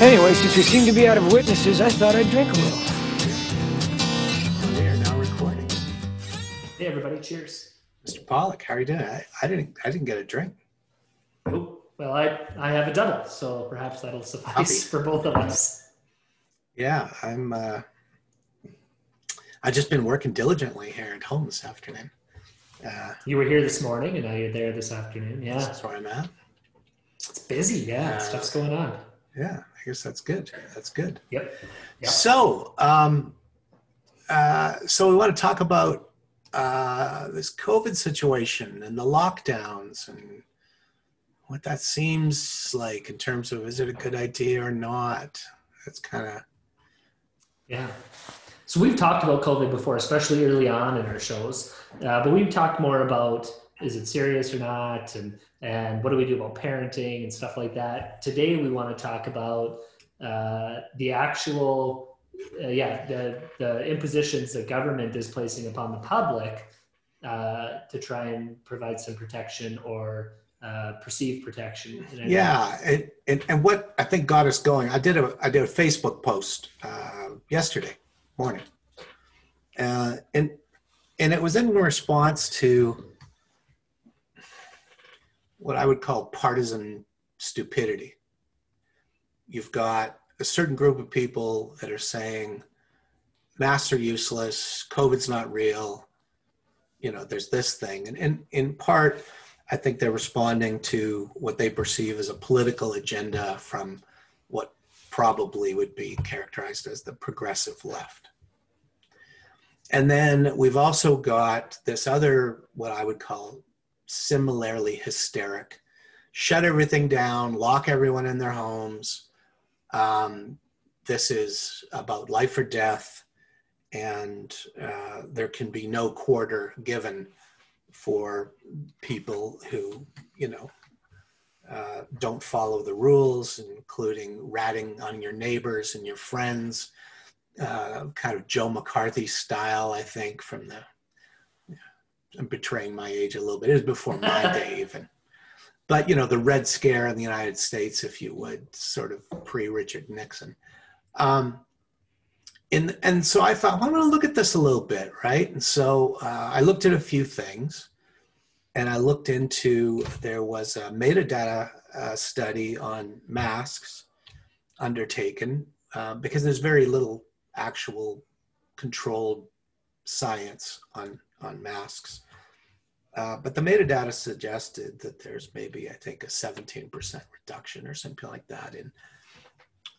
Anyway, since we seem to be out of witnesses, I thought I'd drink a little. We are now recording. Hey, everybody, cheers. Mr. Pollock, how are you doing? I, I didn't I didn't get a drink. Oh, well, I, I have a double, so perhaps that'll suffice for both of us. Yeah, I'm uh I've just been working diligently here at home this afternoon. Uh You were here this morning, and now you're there this afternoon. Yeah, that's where I'm at. it's busy. Yeah, Uh, stuff's going on. Yeah, I guess that's good. That's good. Yep. Yeah. So, um, uh, so we want to talk about uh, this COVID situation and the lockdowns and what that seems like in terms of is it a good idea or not? That's kind of Yeah. So we've talked about COVID before, especially early on in our shows, uh, but we've talked more about is it serious or not, and and what do we do about parenting and stuff like that. Today we want to talk about uh, the actual, uh, yeah, the the impositions the government is placing upon the public uh, to try and provide some protection or uh, perceived protection. yeah. And, and and what I think got us going. I did a I did a Facebook post uh, yesterday morning, uh, and and it was in response to what I would call partisan stupidity. You've got a certain group of people that are saying masks are useless, COVID's not real, you know, there's this thing. And, and in part, I think they're responding to what they perceive as a political agenda from what probably would be characterized as the progressive left. And then we've also got this other, what I would call similarly hysteric shut everything down, lock everyone in their homes. Um, this is about life or death, and uh, there can be no quarter given for people who, you know, uh, don't follow the rules, including ratting on your neighbors and your friends, uh, kind of Joe McCarthy style, I think, from the I'm betraying my age a little bit. It was before my day, even. But you know, the Red Scare in the United States, if you would, sort of pre Richard Nixon. Um, and and so I thought, well, I'm going to look at this a little bit, right? And so uh, I looked at a few things, and I looked into there was a metadata uh, study on masks undertaken uh, because there's very little actual controlled science on on masks. Uh, but the metadata suggested that there's maybe, I think, a 17% reduction or something like that in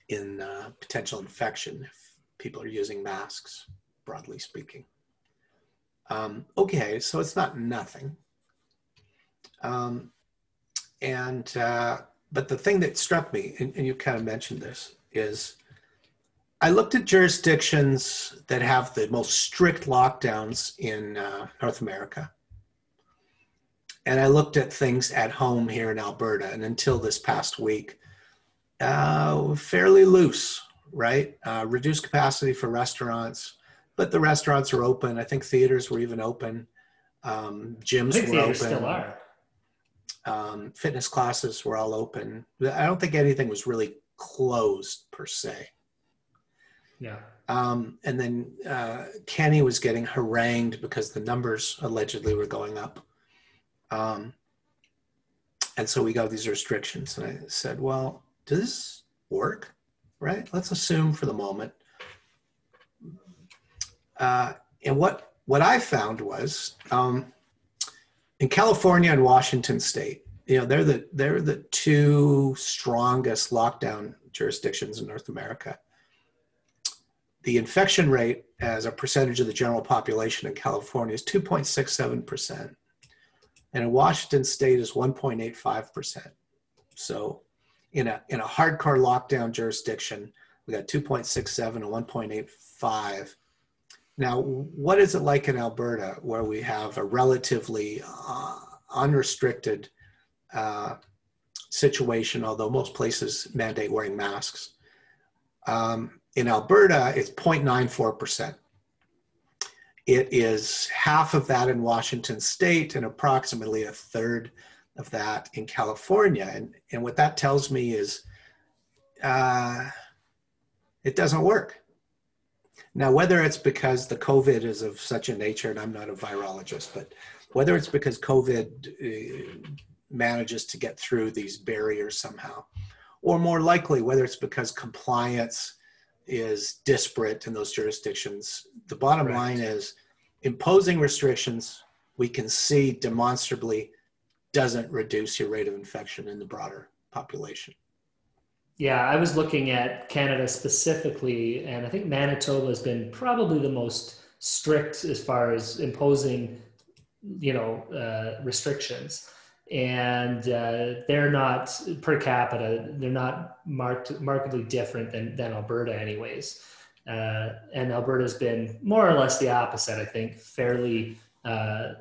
in uh, potential infection if people are using masks, broadly speaking. Um, okay, so it's not nothing. Um, and uh, but the thing that struck me, and, and you kind of mentioned this, is I looked at jurisdictions that have the most strict lockdowns in uh, North America. And I looked at things at home here in Alberta, and until this past week, uh, fairly loose, right? Uh, reduced capacity for restaurants, but the restaurants are open. I think theaters were even open. Um, gyms were open. still are. Um, fitness classes were all open. I don't think anything was really closed per se. Yeah. Um, and then uh, Kenney was getting harangued because the numbers allegedly were going up. Um, and so we got these restrictions. And I said, well, does this work? Right? Let's assume for the moment. Uh, and what, what I found was um, in California and Washington state, you know, they're the, they're the two strongest lockdown jurisdictions in North America the infection rate as a percentage of the general population in California is 2.67%. And in Washington state is 1.85%. So in a, in a hardcore lockdown jurisdiction, we got 2.67 and 1.85. Now, what is it like in Alberta where we have a relatively uh, unrestricted uh, situation, although most places mandate wearing masks? Um, in Alberta, it's 0.94%. It is half of that in Washington state and approximately a third of that in California. And, and what that tells me is uh, it doesn't work. Now, whether it's because the COVID is of such a nature, and I'm not a virologist, but whether it's because COVID uh, manages to get through these barriers somehow, or more likely, whether it's because compliance is disparate in those jurisdictions, the bottom right. line is imposing restrictions we can see demonstrably doesn't reduce your rate of infection in the broader population. Yeah, I was looking at Canada specifically, and I think Manitoba has been probably the most strict as far as imposing, you know, uh, restrictions. And uh, they're not per capita; they're not marked markedly different than than Alberta, anyways. Uh, and Alberta's been more or less the opposite. I think fairly uh,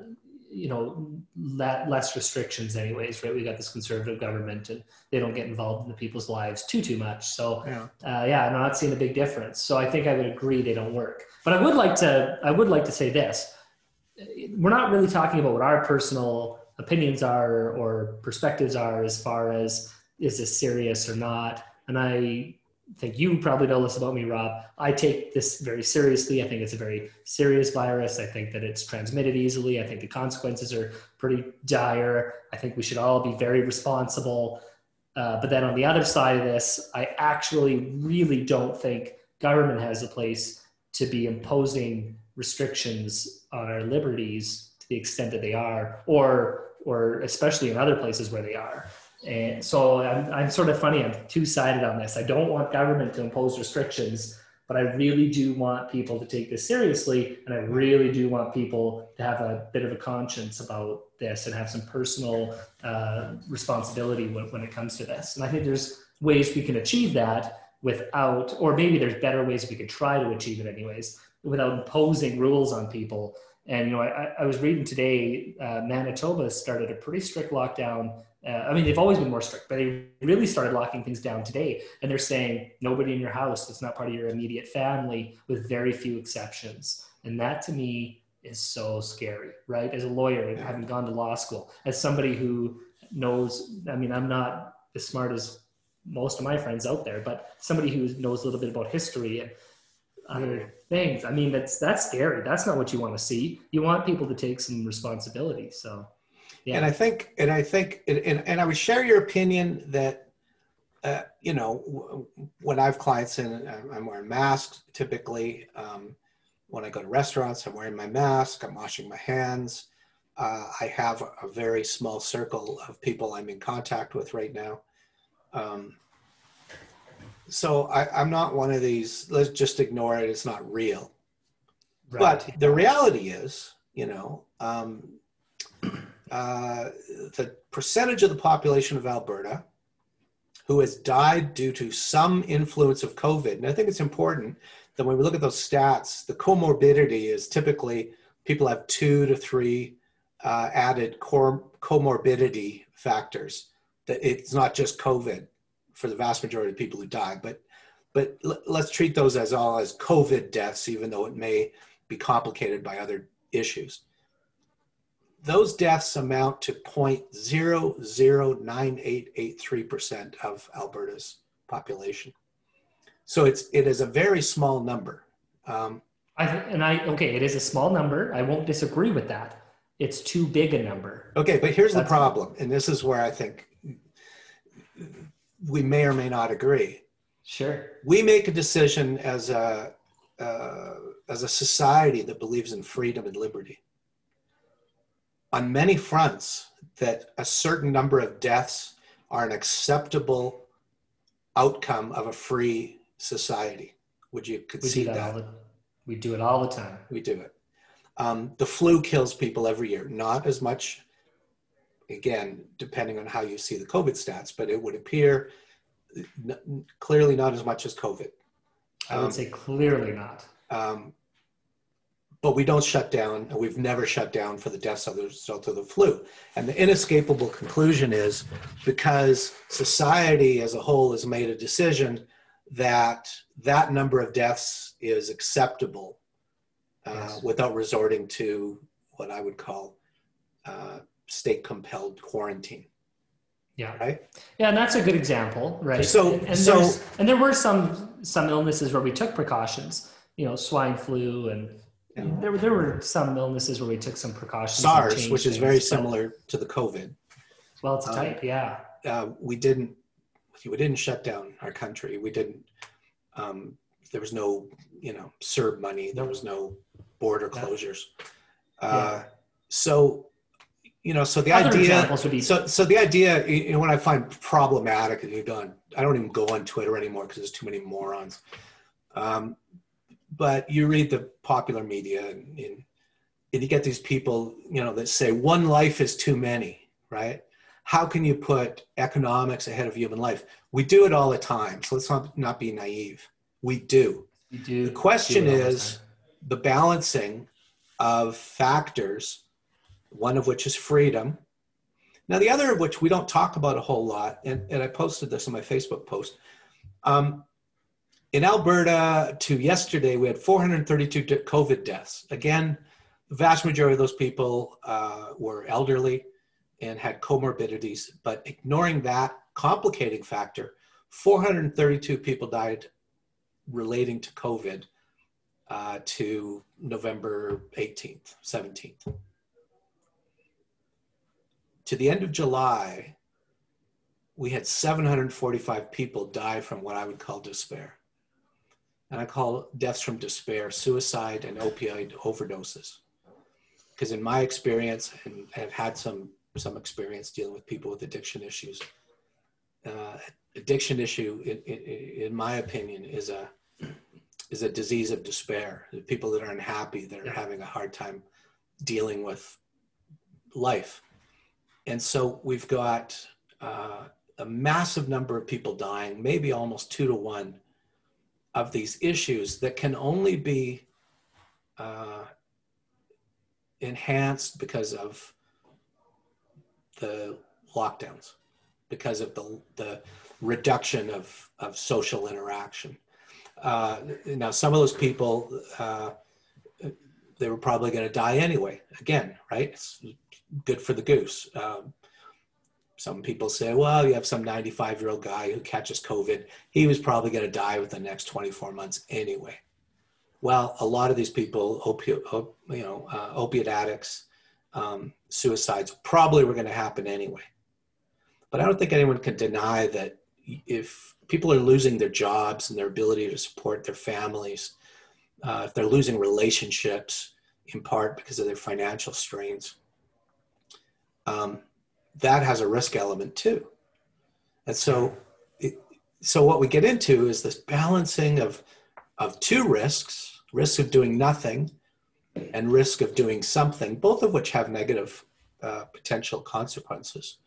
you know less restrictions anyways right? We got this conservative government and they don't get involved in the people's lives too too much. So yeah, uh, yeah i'm not seeing a big difference. So i think i would agree they don't work. But i would like to i would like to say this. We're not really talking about what our personal opinions are or perspectives are as far as is this serious or not and i think you probably know this about me, Rob. I take this very seriously. I think it's a very serious virus. I think that it's transmitted easily. I think the consequences are pretty dire. I think we should all be very responsible. Uh, but then on the other side of this, I actually really don't think government has a place to be imposing restrictions on our liberties to the extent that they are, or or especially in other places where they are. And so I'm, I'm sort of funny. I'm two sided on this. I don't want government to impose restrictions, but I really do want people to take this seriously. And I really do want people to have a bit of a conscience about this and have some personal uh, responsibility when, when it comes to this. And I think there's ways we can achieve that without, or maybe there's better ways we could try to achieve it anyways, without imposing rules on people. And you know, I, I was reading today, uh, Manitoba started a pretty strict lockdown uh, I mean, they've always been more strict, but they really started locking things down today. And they're saying nobody in your house that's not part of your immediate family, with very few exceptions. And that to me is so scary, right? As a lawyer, yeah. having gone to law school, as somebody who knows, I mean, I'm not as smart as most of my friends out there, but somebody who knows a little bit about history and other things. I mean, that's that's scary. That's not what you want to see. You want people to take some responsibility. So yeah. And I think, and I think, and, and I would share your opinion that, uh, you know, when I have clients and I'm wearing masks typically, um, when I go to restaurants, I'm wearing my mask, I'm washing my hands. Uh, I have a very small circle of people I'm in contact with right now. Um, so I, am not one of these, let's just ignore it, it's not real. Right. But the reality is, you know, um, uh, the percentage of the population of Alberta who has died due to some influence of COVID. And I think it's important that when we look at those stats, the comorbidity is typically people have two to three uh, added comorbidity factors. That it's not just COVID for the vast majority of people who die, but but let's treat those as all as COVID deaths, even though it may be complicated by other issues those deaths amount to 0.009883% of Alberta's population. So it's it is a very small number. Um, I and I okay, it is a small number. I won't disagree with that. It's too big a number. Okay, but here's That's the problem, and this is where I think we may or may not agree. Sure. We make a decision as a uh, as a society that believes in freedom and liberty on many fronts that a certain number of deaths are an acceptable outcome of a free society. Would you concede we that? that? The, we do it all the time. We do it. Um, the flu kills people every year, not as much, again, depending on how you see the COVID stats, but it would appear n- clearly not as much as COVID. I would um, say clearly not. Um, but we don't shut down, and we've never shut down for the deaths as a result of the flu. And the inescapable conclusion is because society as a whole has made a decision that that number of deaths is acceptable uh, Yes. without resorting to what I would call uh, state compelled quarantine. Yeah. Right. Yeah, and that's a good example, right? So- and, so- and there were some some illnesses where we took precautions. You know, swine flu, and Yeah. there were there were some illnesses where we took some precautions. SARS, which is very but- similar to the COVID, Well, it's a Um, type, yeah. uh, we didn't we didn't shut down our country. We didn't. Um, there was no you know CERB money. There was no border Yeah. closures. Uh, So you know, so the Other idea. be So, so the idea, you know, what I find problematic, and you don't, I don't even go on Twitter anymore because there's too many morons. Um, but you read the popular media, and, and, and you get these people, you know, that say one life is too many, right? How can you put economics ahead of human life? We do it all the time, so let's not not be naive. We do. you do. The question do all the is the balancing of factors, one of which is freedom. Now, the other of which we don't talk about a whole lot, and, and I posted this on my Facebook post. Um, in Alberta, to yesterday, we had 432 de- COVID deaths. Again, the vast majority of those people uh, were elderly and had comorbidities. But ignoring that complicating factor, 432 people died relating to COVID uh, to November 18th, 17th. To the end of July, we had 745 people die from what I would call despair. And I call deaths from despair suicide and opioid overdoses. Because in my experience, and I've had some, some experience dealing with people with addiction issues, uh, addiction issue, in, in, in my opinion, is a is a disease of despair. The people that are unhappy, that are having a hard time dealing with life. And so we've got uh, a massive number of people dying, maybe almost two to one, of these issues that can only be uh, enhanced because of the lockdowns, because of the, the reduction of, of social interaction. Uh, now, some of those people, uh, they were probably going to die anyway. Again, right? It's good for the goose. Um, some people say, well, you have some 95 year old guy who catches COVID. He was probably going to die within the next 24 months anyway. Well, a lot of these people, opi- op- you know, uh, opiate addicts, um, suicides, probably were going to happen anyway. But I don't think anyone can deny that if people are losing their jobs and their ability to support their families, uh, if they're losing relationships in part because of their financial strains, um, that has a risk element too. And so, it, so what we get into is this balancing of of two risks: risk of doing nothing and risk of doing something, both of which have negative uh, potential consequences.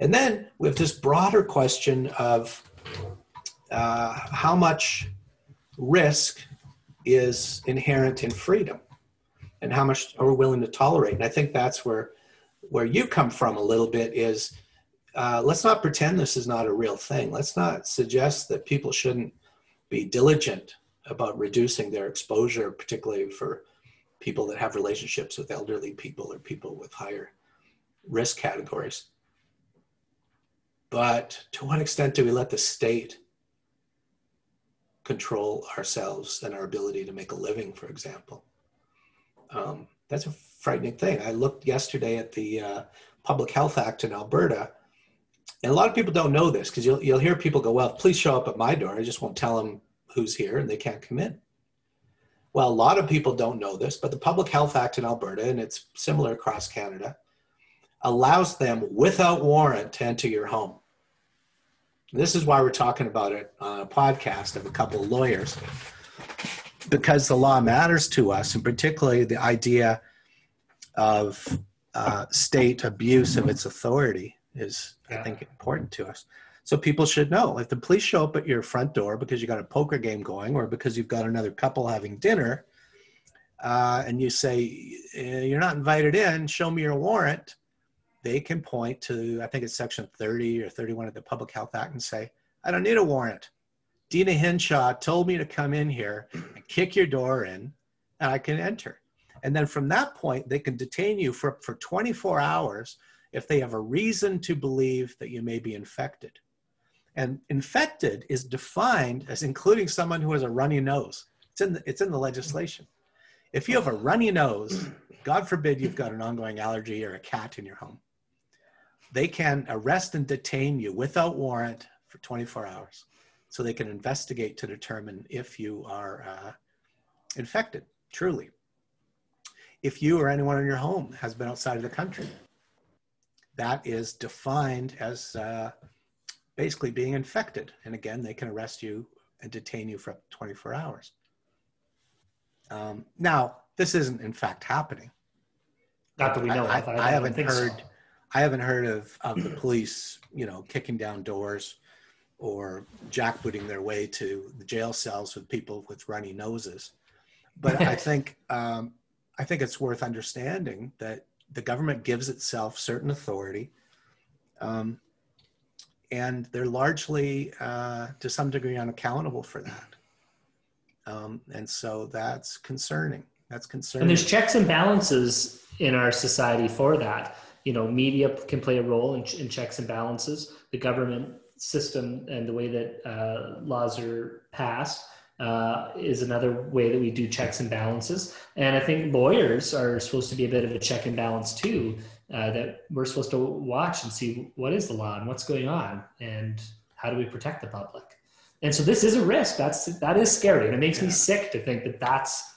And then we have this broader question of uh, how much risk is inherent in freedom and how much are we willing to tolerate. And I think that's where where you come from a little bit is uh, let's not pretend this is not a real thing. Let's not suggest that people shouldn't be diligent about reducing their exposure, particularly for people that have relationships with elderly people or people with higher risk categories. But to what extent do we let the state control ourselves and our ability to make a living, for example? Um, that's a frightening thing. I looked yesterday at the uh, Public Health Act in Alberta, and a lot of people don't know this because you'll, you'll hear people go, Well, please show up at my door. I just won't tell them who's here and they can't come in. Well, a lot of people don't know this, but the Public Health Act in Alberta, and it's similar across Canada, allows them without warrant to enter your home. This is why we're talking about it on a podcast of a couple of lawyers, because the law matters to us, and particularly the idea of uh, state abuse of its authority is, I think, important to us. So people should know if the police show up at your front door because you got a poker game going or because you've got another couple having dinner, uh, and you say "Eh, you're not invited in, show me your warrant. They can point to I think it's section 30 or 31 of the Public Health Act and say I don't need a warrant. Deena Hinshaw told me to come in here and kick your door in and I can enter. And then from that point, they can detain you for, for 24 hours if they have a reason to believe that you may be infected. And infected is defined as including someone who has a runny nose. It's in the, it's in the legislation. If you have a runny nose, God forbid you've got an ongoing allergy or a cat in your home, they can arrest and detain you without warrant for 24 hours. So they can investigate to determine if you are uh, infected, truly. If you or anyone in your home has been outside of the country, that is defined as uh, basically being infected. And again, they can arrest you and detain you for up to 24 hours. Um, now, this isn't in fact happening. Not that we know I, of. I, I, I haven't heard. so. I haven't heard of, of the police, you know, kicking down doors or jackbooting their way to the jail cells with people with runny noses. But I think um, I think it's worth understanding that the government gives itself certain authority, um, and they're largely, uh, to some degree, unaccountable for that. Um, and so that's concerning. That's concerning. And there's checks and balances in our society for that. You know, media can play a role in, in checks and balances. The government system and the way that uh, laws are passed uh, is another way that we do checks and balances. And I think lawyers are supposed to be a bit of a check and balance too. Uh, that we're supposed to watch and see what is the law and what's going on and how do we protect the public. And so this is a risk. That's that is scary, and it makes me sick to think that that's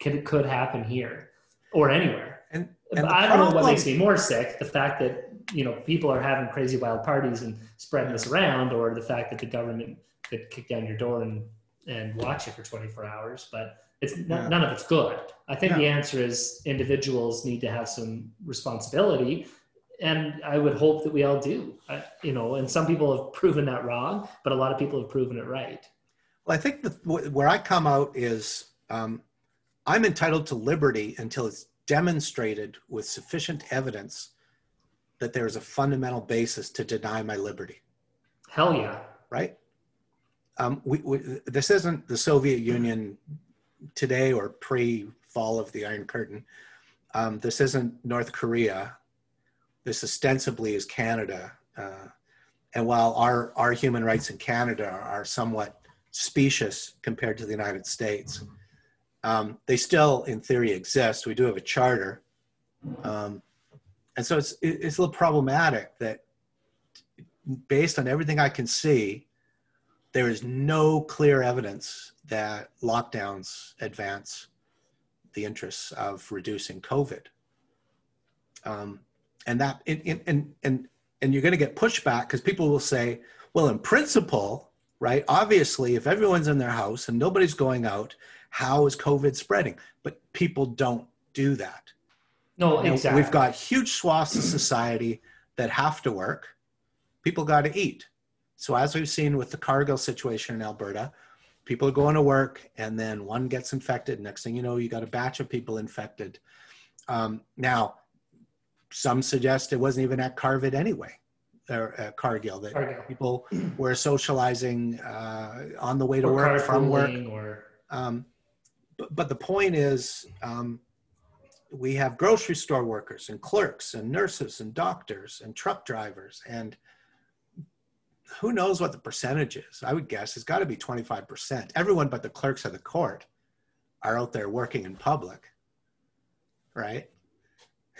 could could happen here or anywhere. and, and I don't know what makes me more sick: the fact that you know people are having crazy wild parties and spreading this around, or the fact that the government could kick down your door and and watch it for 24 hours. But it's n- Yeah. none of it's good. I think the answer is individuals need to have some responsibility, and I would hope that we all do. I, you know, and some people have proven that wrong, but a lot of people have proven it right. Well, I think the, where I come out is um, I'm entitled to liberty until it's demonstrated with sufficient evidence that there is a fundamental basis to deny my liberty, Hell yeah. right? Um, we, we, this isn't the Soviet Union today or pre fall of the Iron Curtain. Um, this isn't North Korea. This ostensibly is Canada. Uh, and while our, our human rights in Canada are somewhat specious compared to the United States, um, they still, in theory, exist. We do have a charter. Um, and so it's, it's a little problematic that based on everything I can see, there is no clear evidence that lockdowns advance the interests of reducing COVID. Um, and that, and, and- and, and, you're going to get pushback because people will say, well, in principle, right? Obviously, if everyone's in their house and nobody's going out, how is COVID spreading? But people don't do that. No, exactly. We've got huge swaths of society that have to work. People got to eat. So, as we've seen with the Cargill situation in Alberta, people are going to work and then one gets infected. Next thing you know, you got a batch of people infected. Um, now, some suggest it wasn't even at Carvid anyway, or at Cargill, that Cargill. people were socializing uh, on the way to Or work, from work. Or Um, but, but the point is, um, we have grocery store workers and clerks and nurses and doctors and truck drivers and who knows what the percentage is? I would guess it's got to be 25%. Everyone but the clerks of the court are out there working in public, right?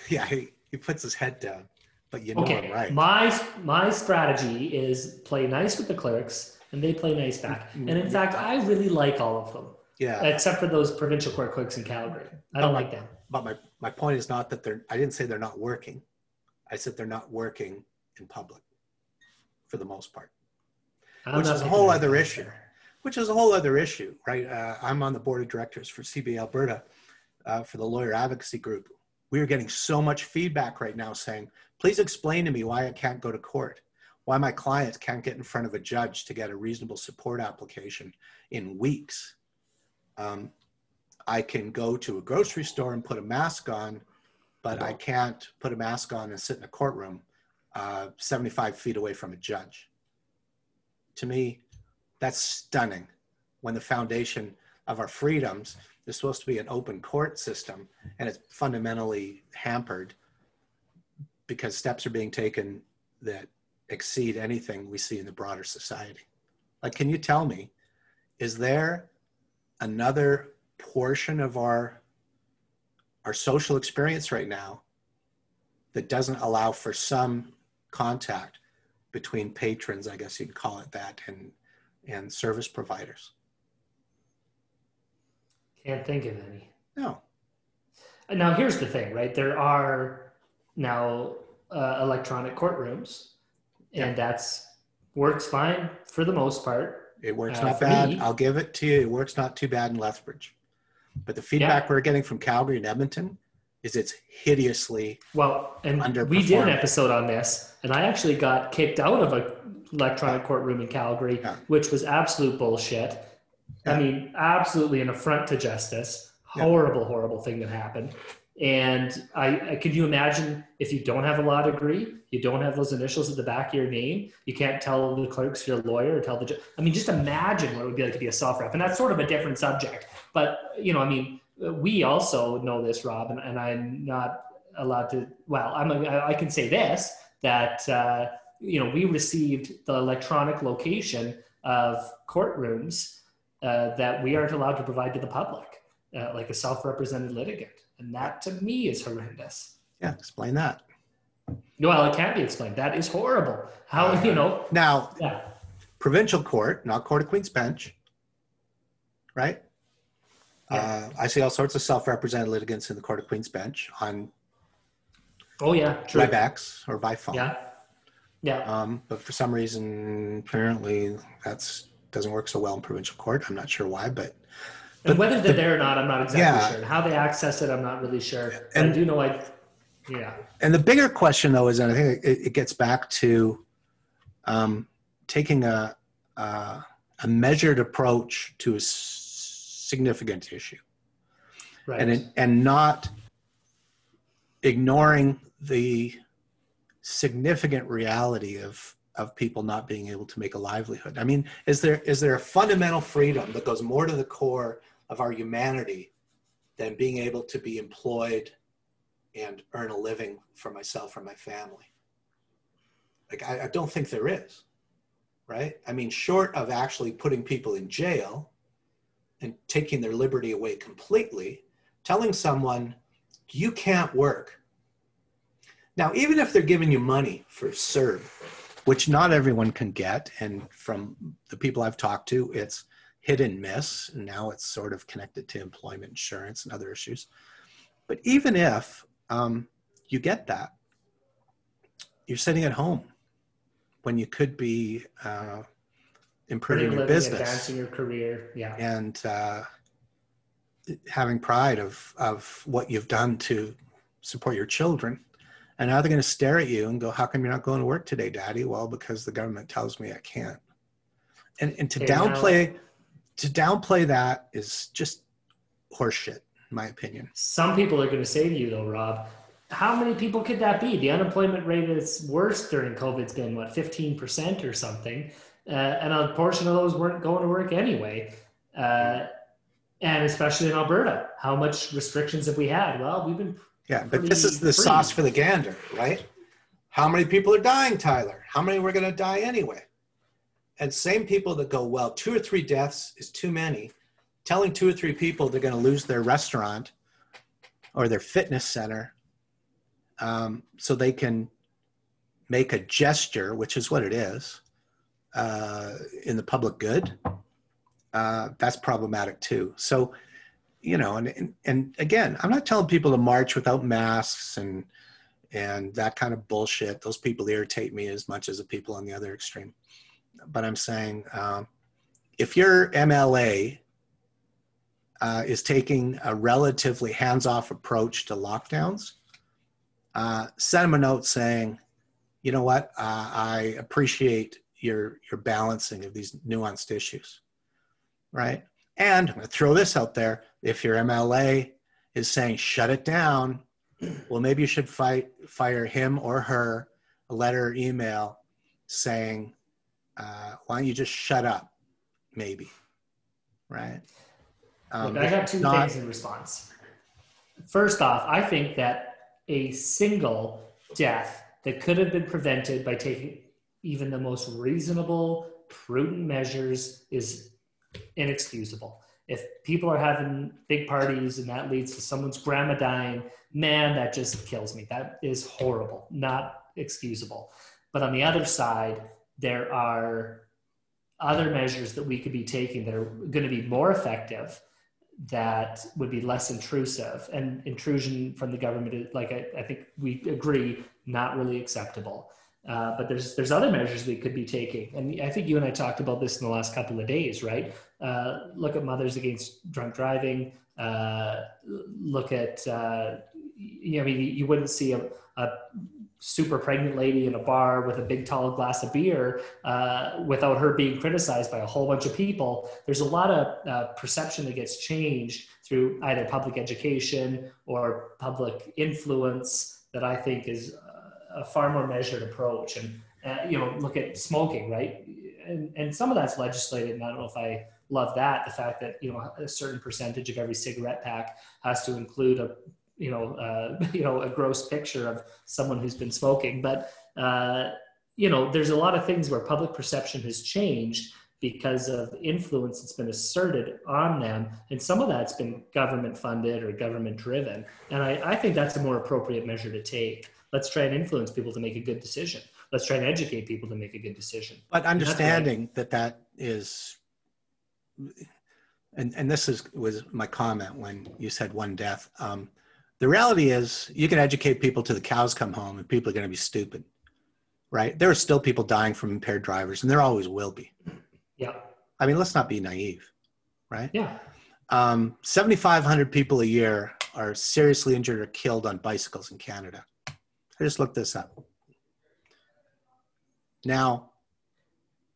Yeah, he, he puts his head down, but you know okay, I'm right. my my strategy is play nice with the clerks, and they play nice back. Mm-hmm. And in fact, I really like all of them, yeah, except for those provincial court clerks in Calgary. I don't like them. but my, my point is not that they're, I didn't say they're not working. I said they're not working in public for the most part. I'm Which is a whole other issue. which is a whole other issue, right? Uh, I'm on the board of directors for CB Alberta uh, for the lawyer advocacy group. We are getting so much feedback right now saying, please explain to me why I can't go to court, why my clients can't get in front of a judge to get a reasonable support application in weeks. Um, I can go to a grocery store and put a mask on, but I can't put a mask on and sit in a courtroom uh, 75 feet away from a judge. To me, that's stunning when the foundation of our freedoms is supposed to be an open court system, and it's fundamentally hampered because steps are being taken that exceed anything we see in the broader society. Like, can you tell me, is there another portion of our our social experience right now that doesn't allow for some contact between patrons, I guess you'd call it that, and and service providers? Can't think of any. No. Now here's the thing, right? There are now uh, electronic courtrooms, and that's works fine for the most part. It works Uh, not bad. me- I'll give it to you. It works not too bad in Lethbridge. But the feedback we're getting from Calgary and Edmonton is it's hideously Well, and we did an episode on this, and I actually got kicked out of a electronic courtroom in Calgary, Yeah. which was absolute bullshit. Yeah. I mean, absolutely an affront to justice. Yeah. Horrible, horrible thing that happened. And I, I could you imagine if you don't have a law degree, you don't have those initials at the back of your name, you can't tell the clerks you're a lawyer or tell the judge. I mean, just imagine what it would be like to be a self rep. And that's sort of a different subject. But, you know, I mean, we also know this, Rob, and, and I'm not allowed to, well, I'm, I can say this that, uh, you know, we received the electronic location of courtrooms uh, that we aren't allowed to provide to the public, uh, like a self represented litigant. And that to me is horrendous. yeah. Explain that Well, it can't be explained. That is horrible. How, you know, now. yeah. Provincial court, not court of Queen's Bench, right? Uh, I see all sorts of self-represented litigants in the court of Queen's Bench on Oh, yeah. True. WebEx or by phone. Yeah. Yeah. Um, but for some reason, apparently, that's doesn't work so well in provincial court. I'm not sure why, but And whether they're the- there or not, I'm not exactly Yeah. sure. And how they access it, I'm not really sure. But And- I do know I, yeah. and the bigger question though is, and I think it, it gets back to um, taking a, a a measured approach to a significant issue, Right. and and not ignoring the significant reality of of people not being able to make a livelihood. I mean, is there is there a fundamental freedom that goes more to the core of our humanity than being able to be employed and earn a living for myself or my family? Like, I, I don't think there is, right? I mean, short of actually putting people in jail and taking their liberty away completely, telling someone you can't work. Now, even if they're giving you money for CERB, which not everyone can get, and from the people I've talked to, it's hit and miss. And now it's sort of connected to employment insurance and other issues. But even if um, you get that, you're sitting at home when you could be uh, improving your business advancing your career. Yeah. and uh, having pride of of what you've done to support your children. And now they're going to stare at you and go, "How come you're not going to work today, Daddy?" Well, because the government tells me I can't. And and to Okay, now- downplay to downplay that is just horseshit, in my opinion. Some people are going to say to you, though, Rob, how many people could that be? The unemployment rate is worse during COVID's been, what, 15% or something? Uh, and a portion of those weren't going to work anyway. Uh, and especially in Alberta, how much restrictions have we had? Well, we've been Yeah, but this is the free. sauce for the gander, right? How many people are dying, Tyler? How many were going to die anyway? And same people that go, well, two or three deaths is too many. Telling two or three people they're going to lose their restaurant or their fitness center um, so they can make a gesture, which is what it is, uh, in the public good, uh, that's problematic too. So, you know, and, and and again, I'm not telling people to march without masks and and that kind of bullshit. Those people irritate me as much as the people on the other extreme. But I'm saying, um, if your MLA uh, is taking a relatively hands-off approach to lockdowns, uh, send them a note saying, you know what, uh, I appreciate your your balancing of these nuanced issues, right? And I'm going to throw this out there: if your MLA is saying shut it down, well, maybe you should fight fire him or her a letter or email saying, uh, "Why don't you just shut up?" Maybe, right? Um, Look, I got two not- things in response. First off, I think that a single death that could have been prevented by taking even the most reasonable, prudent measures is inexcusable. If people are having big parties and that leads to someone's grandma dying, man, that just kills me. That is horrible, not excusable. But on the other side, there are other measures that we could be taking that are going to be more effective that would be less intrusive and intrusion from the government is like I, I think we agree not really acceptable uh, but there's there's other measures we could be taking. And i think you and i talked about this in the last couple of days right? Uh, look at mothers against drunk driving. Uh, look at uh, you know, I mean, you wouldn't see a, a super pregnant lady in a bar with a big tall glass of beer uh, without her being criticized by a whole bunch of people. There's a lot of uh, perception that gets changed through either public education or public influence that I think is a far more measured approach. And uh, you know, look at smoking, right? And and some of that's legislated, and I don't know if I love that. The fact that you know a certain percentage of every cigarette pack has to include a you know, uh, you know, a gross picture of someone who's been smoking. But uh, you know, there's a lot of things where public perception has changed because of influence that's been asserted on them, and some of that's been government funded or government driven. And I, I think that's a more appropriate measure to take. Let's try and influence people to make a good decision. Let's try and educate people to make a good decision. But understanding that that is, and, and this is was my comment when you said one death. Um, the reality is you can educate people till the cows come home and people are going to be stupid, right? There are still people dying from impaired drivers and there always will be. Yeah. I mean, let's not be naive, right? Yeah. Um, 7,500 people a year are seriously injured or killed on bicycles in Canada. I just looked this up. Now,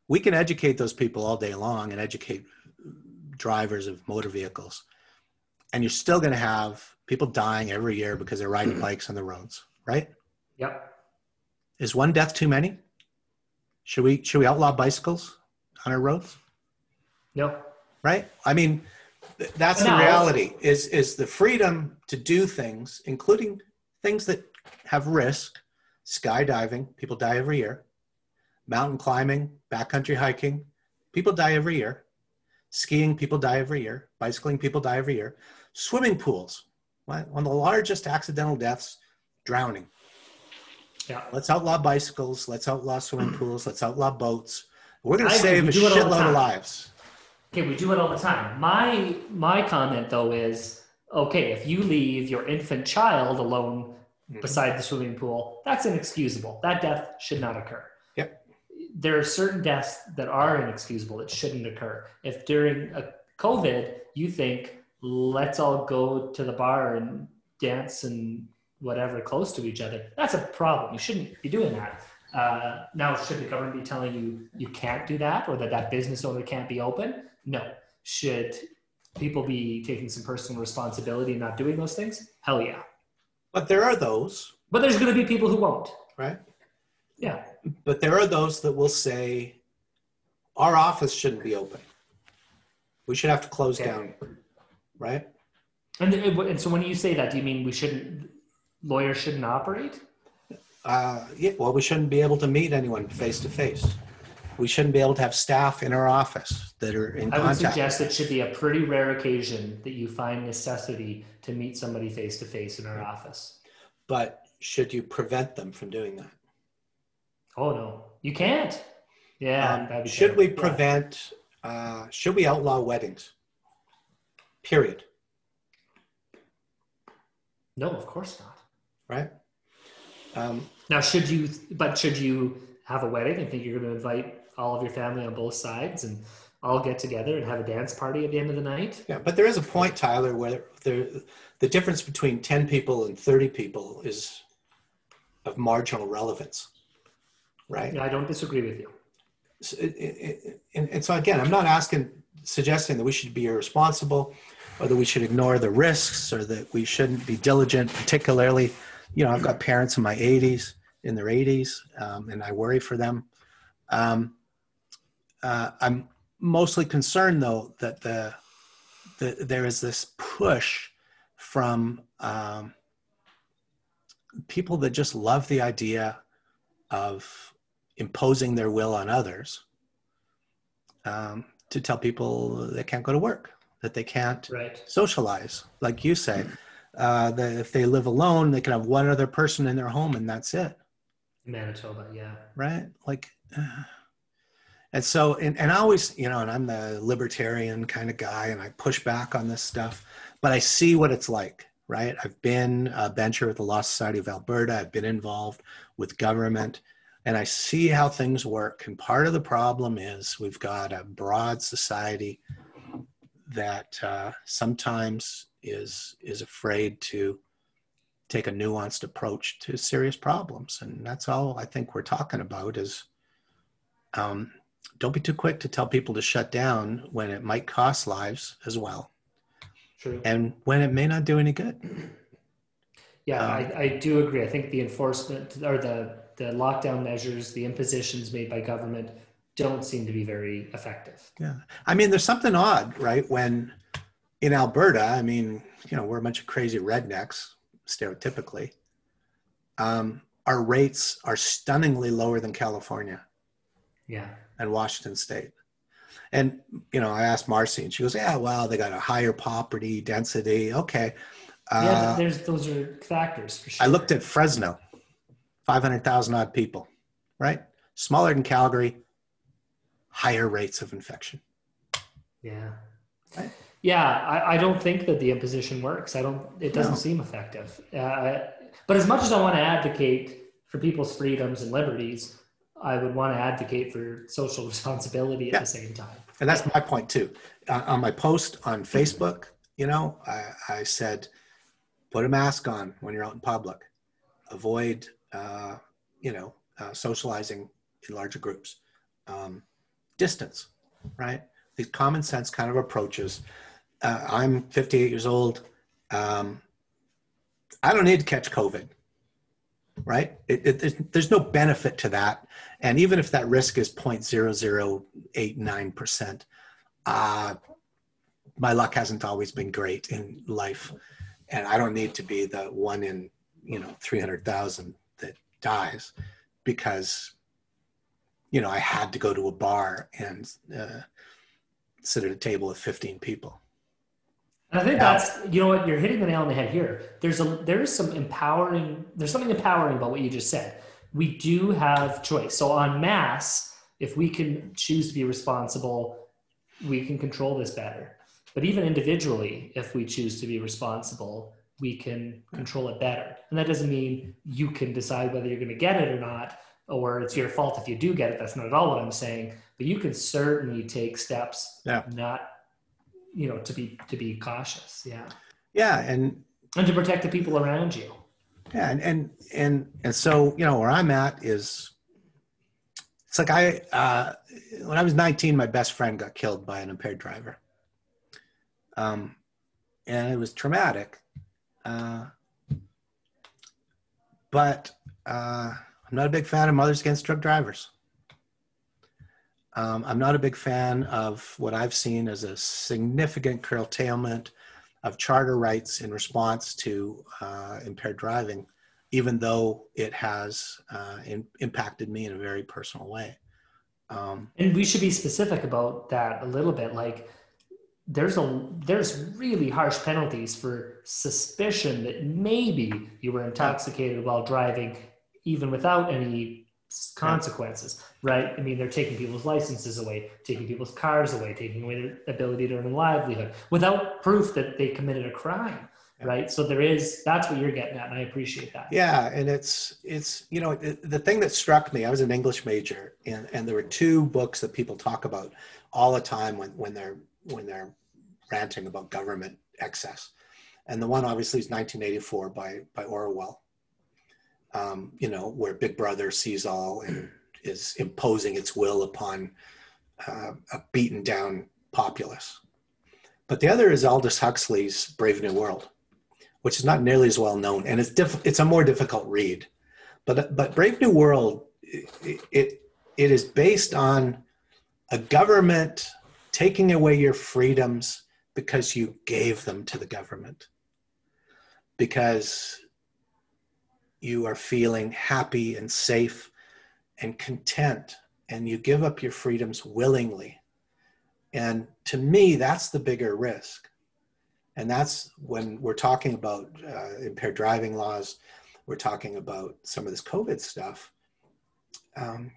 we can educate those people all day long and educate drivers of motor vehicles. And you're still going to have people dying every year because they're riding mm-hmm. bikes on the roads, right? Yep. Is one death too many? Should we should we outlaw bicycles on our roads? No. Right? I mean, th- that's No. the reality. Is is the freedom to do things, including things that have risk, skydiving, people die every year, mountain climbing, backcountry hiking, people die every year, skiing, people die every year, bicycling, people die every year, swimming pools, one one of the largest accidental deaths, drowning. Yeah. Let's outlaw bicycles. Let's outlaw swimming pools. Let's outlaw boats. We're going to save a do it all the shitload of lives. Okay, we do it all the time. My my comment though is okay, if you leave your infant child alone Mhm. beside the swimming pool, that's inexcusable. That death should not occur. Yep. There are certain deaths that are inexcusable that shouldn't occur. If during a COVID you think let's all go to the bar and dance and whatever close to each other, that's a problem. You shouldn't be doing that. Uh, now, should the government be telling you you can't do that or that that business owner can't be open? No. Should people be taking some personal responsibility and not doing those things? Hell yeah. But there are those, But there's going to be people who won't. right? Yeah. But there are those that will say, our office shouldn't be open. We should have to close Okay. down, right? And, and so when you say that, do you mean we shouldn't, lawyers shouldn't operate? Uh, yeah, well, we shouldn't be able to meet anyone face to face. We shouldn't be able to have staff in our office that are in I would contact. suggest it should be a pretty rare occasion that you find necessity to meet somebody face to face in our office. But should you prevent them from doing that? Oh no, you can't. Yeah. Um, should we terrible. Yeah. prevent, uh, should we outlaw weddings? Period, No, of course not. right? Um, Now, should you, but should you have a wedding and think you're going to invite all of your family on both sides and all get together and have a dance party at the end of the night? yeah, but there is a point, Tyler, where there, the difference between 10 people and 30 people is of marginal relevance, right? Yeah, I don't disagree with you. So it- it- it- and, and so again, I'm not asking, suggesting that we should be irresponsible or that we should ignore the risks or that we shouldn't be diligent, particularly, you know, I've got parents in my 80s, in their 80s, um, and I worry for them. Um, uh, I'm mostly concerned though that the, the the, there is this push from um, people that just love the idea of imposing their will on others um, to tell people they can't go to work, that they can't Right. socialize, like you say. Uh, that if they live alone, they can have one other person in their home and that's it, Manitoba, yeah. right? Like, uh, and so, and, and I always, you know, and I'm the libertarian kind of guy and I push back on this stuff, but I see what it's like, right? I've been a bencher at the Law Society of Alberta, I've been involved with government, and I see how things work. And part of the problem is we've got a broad society that uh, sometimes is is afraid to take a nuanced approach to serious problems, and that's all I think we're talking about is. Um, don't be too quick to tell people to shut down when it might cost lives as well, True. and when it may not do any good. Yeah, Um, I, I do agree. I think the enforcement or the, the lockdown measures, the impositions made by government don't seem to be very effective. Yeah. I mean, there's something odd, right? When in Alberta, I mean, you know, we're a bunch of crazy rednecks, stereotypically. Um, our rates are stunningly lower than California Yeah. And Washington State. And, you know, I asked Marcy and she goes, yeah, well, they got a higher property density. Okay. yeah, Uh, there's those are factors for sure. I looked at Fresno, 500,000 odd people, right? Smaller than Calgary, higher rates of infection. Yeah. Right. Yeah, I, I don't think that the imposition works. I don't. It doesn't No. seem effective. Uh, but as much as I want to advocate for people's freedoms and liberties, I would want to advocate for social responsibility at Yeah. the same time. And that's my point too. Uh, on my post on Facebook, you know, I, I said, put a mask on when you're out in public. Avoid, uh, you know, uh, socializing in larger groups. Um, distance, right? These common sense kind of approaches. Uh, I'm 58 years old. Um, I don't need to catch COVID, right? It, it, there's, there's no benefit to that. And even if that risk is 0.0089%, uh, my luck hasn't always been great in life. And I don't need to be the one in, you know, 300,000 that dies because, you know, I had to go to a bar and uh, sit at a table with 15 people. And I think Yeah. that's you know what you're hitting the nail on the head here. There's a there is some empowering. There's something empowering about what you just said. We do have choice. So on mass, if we can choose to be responsible, we can control this better. But even individually, if we choose to be responsible, we can control it better. And that doesn't mean you can decide whether you're going to get it or not, or it's your fault if you do get it. That's not at all what I'm saying. But you can certainly take steps Yeah. not you know to be to be cautious yeah Yeah. And and to protect the people around you Yeah, and and and and so you know where I'm at is it's like I uh, when I was 19, my best friend got killed by an impaired driver, um, and it was traumatic. Uh, but uh, I'm not a big fan of Mothers Against Drug Drivers. Um, I'm not a big fan of what I've seen as a significant curtailment of charter rights in response to uh, impaired driving, even though it has uh, in, impacted me in a very personal way. Um, and we should be specific about that a little bit like there's a there's really harsh penalties for suspicion that maybe you were intoxicated while driving even without any consequences right i mean they're taking people's licenses away taking people's cars away taking away their ability to earn a livelihood without proof that they committed a crime Yeah. right so there is that's what you're getting at and i appreciate that yeah, and it's it's you know the, the thing that struck me. I was an English major, and and there were two books that people talk about all the time when when they're when they're ranting about government excess, and the one obviously is 1984 by by Orwell. Um, you know where Big Brother sees all and is imposing its will upon uh, a beaten down populace. But the other is Aldous Huxley's Brave New World which is not nearly as well known, and it's diff- it's a more difficult read. But but Brave New World, it, it it is based on a government taking away your freedoms because you gave them to the government, because you are feeling happy and safe and content, and you give up your freedoms willingly. And to me, that's the bigger risk. And that's when we're talking about uh, impaired driving laws, we're talking about some of this COVID stuff. Um,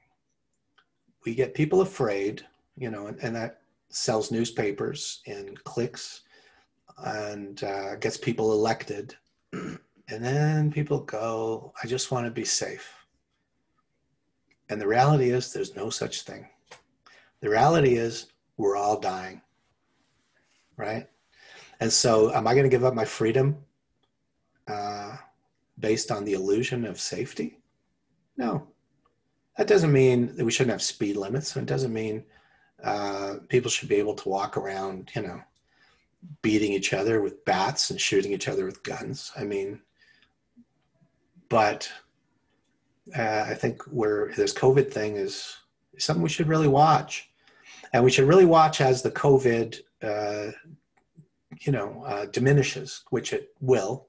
we get people afraid, you know, and, and that sells newspapers and clicks and uh, gets people elected. And then people go, I just want to be safe. And the reality is, there's no such thing. The reality is, we're all dying, right? And so, am I going to give up my freedom uh, based on the illusion of safety? No. That doesn't mean that we shouldn't have speed limits. It doesn't mean uh, people should be able to walk around, you know, beating each other with bats and shooting each other with guns. I mean, but uh, I think where this COVID thing is something we should really watch, and we should really watch as the COVID, uh, you know, uh, diminishes, which it will,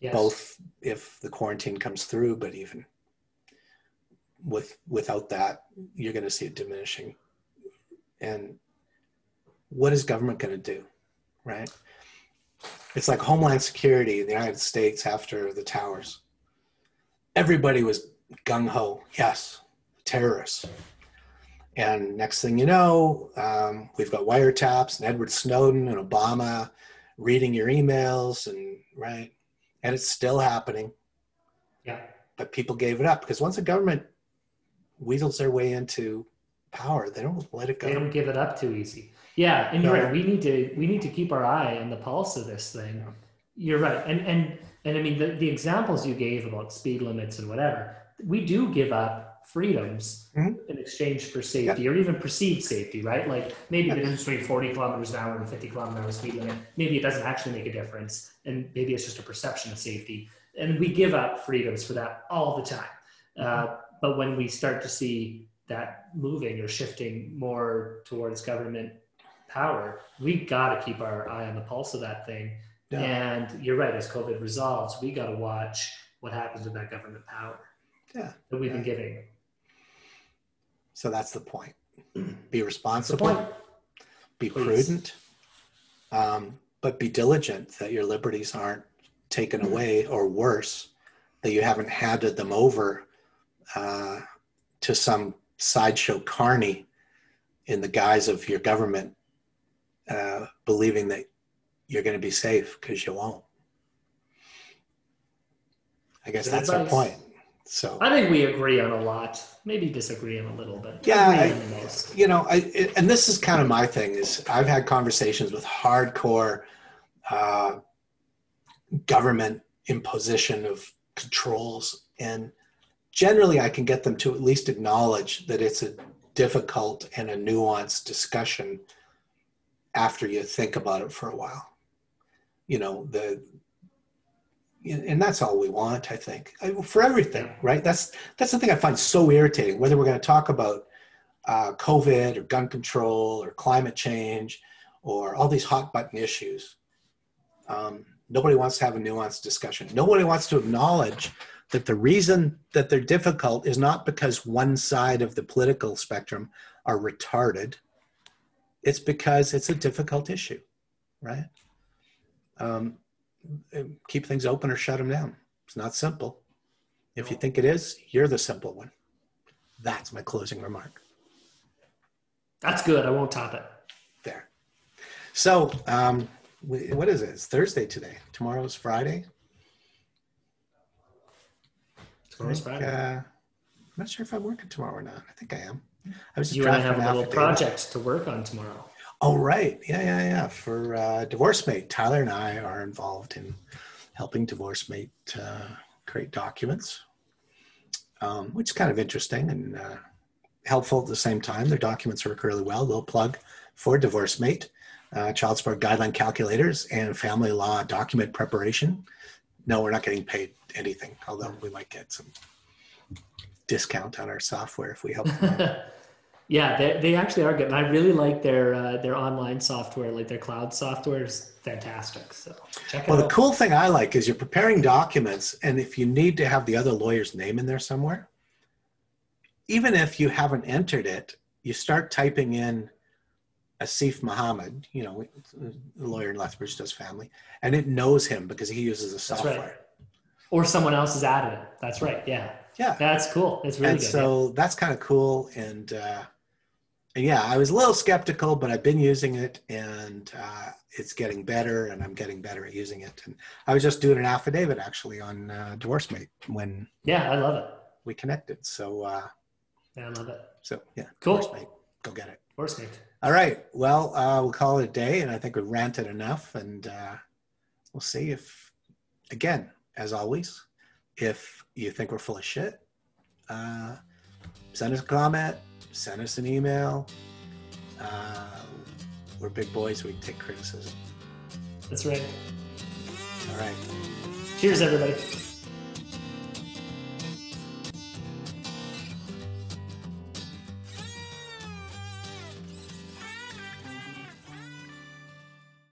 Yes. both if the quarantine comes through, but even with without that, you're going to see it diminishing. And what is government going to do, right? It's like Homeland Security in the United States after the towers. Everybody was gung ho, yes, terrorists. And next thing you know, um, we've got wiretaps and Edward Snowden and Obama reading your emails, and right, and it's still happening. Yeah. But people gave it up because once a government weasels their way into power, they don't let it go. They don't give it up too easy. Yeah, and you're right. We need to we need to keep our eye on the pulse of this thing. You're right, and and and I mean the, the examples you gave about speed limits and whatever, we do give up freedoms Mhm. in exchange for safety or even perceived safety, right? Like maybe Yeah. the difference between 40 kilometers an hour and 50 kilometer an hour speed limit, maybe it doesn't actually make a difference, and maybe it's just a perception of safety. And we give up freedoms for that all the time. Uh, but when we start to see that moving or shifting more towards government power, we got to keep our eye on the pulse of that thing. Yeah. And you're right, as COVID resolves, we got to watch what happens with that government power Yeah. that we've been giving. So that's the point. Be responsible, point. be Please. prudent, um, but be diligent that your liberties aren't taken away or worse, that you haven't handed them over uh, to some sideshow carney in the guise of your government uh, believing that you're going to be safe because you won't. I guess Good that's our point. So. I think we agree on a lot, maybe disagree on a little bit. Yeah, I- on the most. you know I, it- and this is kind of my thing is i've had conversations with hardcore uh, government imposition of controls and generally i can get them to at least acknowledge that it's a difficult and a nuanced discussion after you think about it for a while you know the and that's all we want i think I- for everything right that's that's the thing i find so irritating whether we're going to talk about uh, COVID or gun control or climate change or all these hot button issues. Um, nobody wants to have a nuanced discussion. Nobody wants to acknowledge that the reason that they're difficult is not because one side of the political spectrum are retarded. It's because it's a difficult issue, right? Um, keep things open or shut them down. It's not simple. If you think it is, you're the simple one. That's my closing remark. That's good. I won't top it. there. So, um, what is it? It's Thursday today. Tomorrow's Friday. Tomorrow's Friday. uh, I'm not sure if I'm working tomorrow or not. I think I am. I was just You and I have a little project to work on tomorrow. Oh, right. Yeah, yeah, yeah. For uh, Divorce Mate, Tyler and I are involved in helping Divorce Mate uh, create documents, um, which is kind of interesting and uh, helpful at the same time. Their documents work really well. They'll plug for Divorce Mate, uh, child support guideline calculators, and family law document preparation. No, we're not getting paid anything, although we might get some discount on our software if we help them. Yeah, they, they actually are good, and I really like their uh, their online software, like their cloud software is fantastic. So check it Well, the cool thing I like is you're preparing documents, and if you need to have the other lawyer's name in there somewhere, even if you haven't entered it, you start typing in Asif Muhammad, you know, the lawyer in Lethbridge does family, and it knows him because he uses the software. right. Or someone else has added it. That's right. Yeah, Yeah. that's cool. That's really and good. so that's kind of cool. And, uh, and yeah, I was a little skeptical, but I've been using it and uh, it's getting better and I'm getting better at using it. And I was just doing an affidavit actually on uh, DivorceMate when yeah. yeah, I love it. we connected. So, uh, Yeah, I love it. so yeah, Cool. DivorceMate, go get it. Horse mate. All right. Well, uh, we'll call it a day, and I think we've ranted enough, and uh, we'll see if, again, as always, if you think we're full of shit, uh, send us a comment, send us an email. Uh, we're big boys. We take criticism. That's right. All right. Cheers, everybody.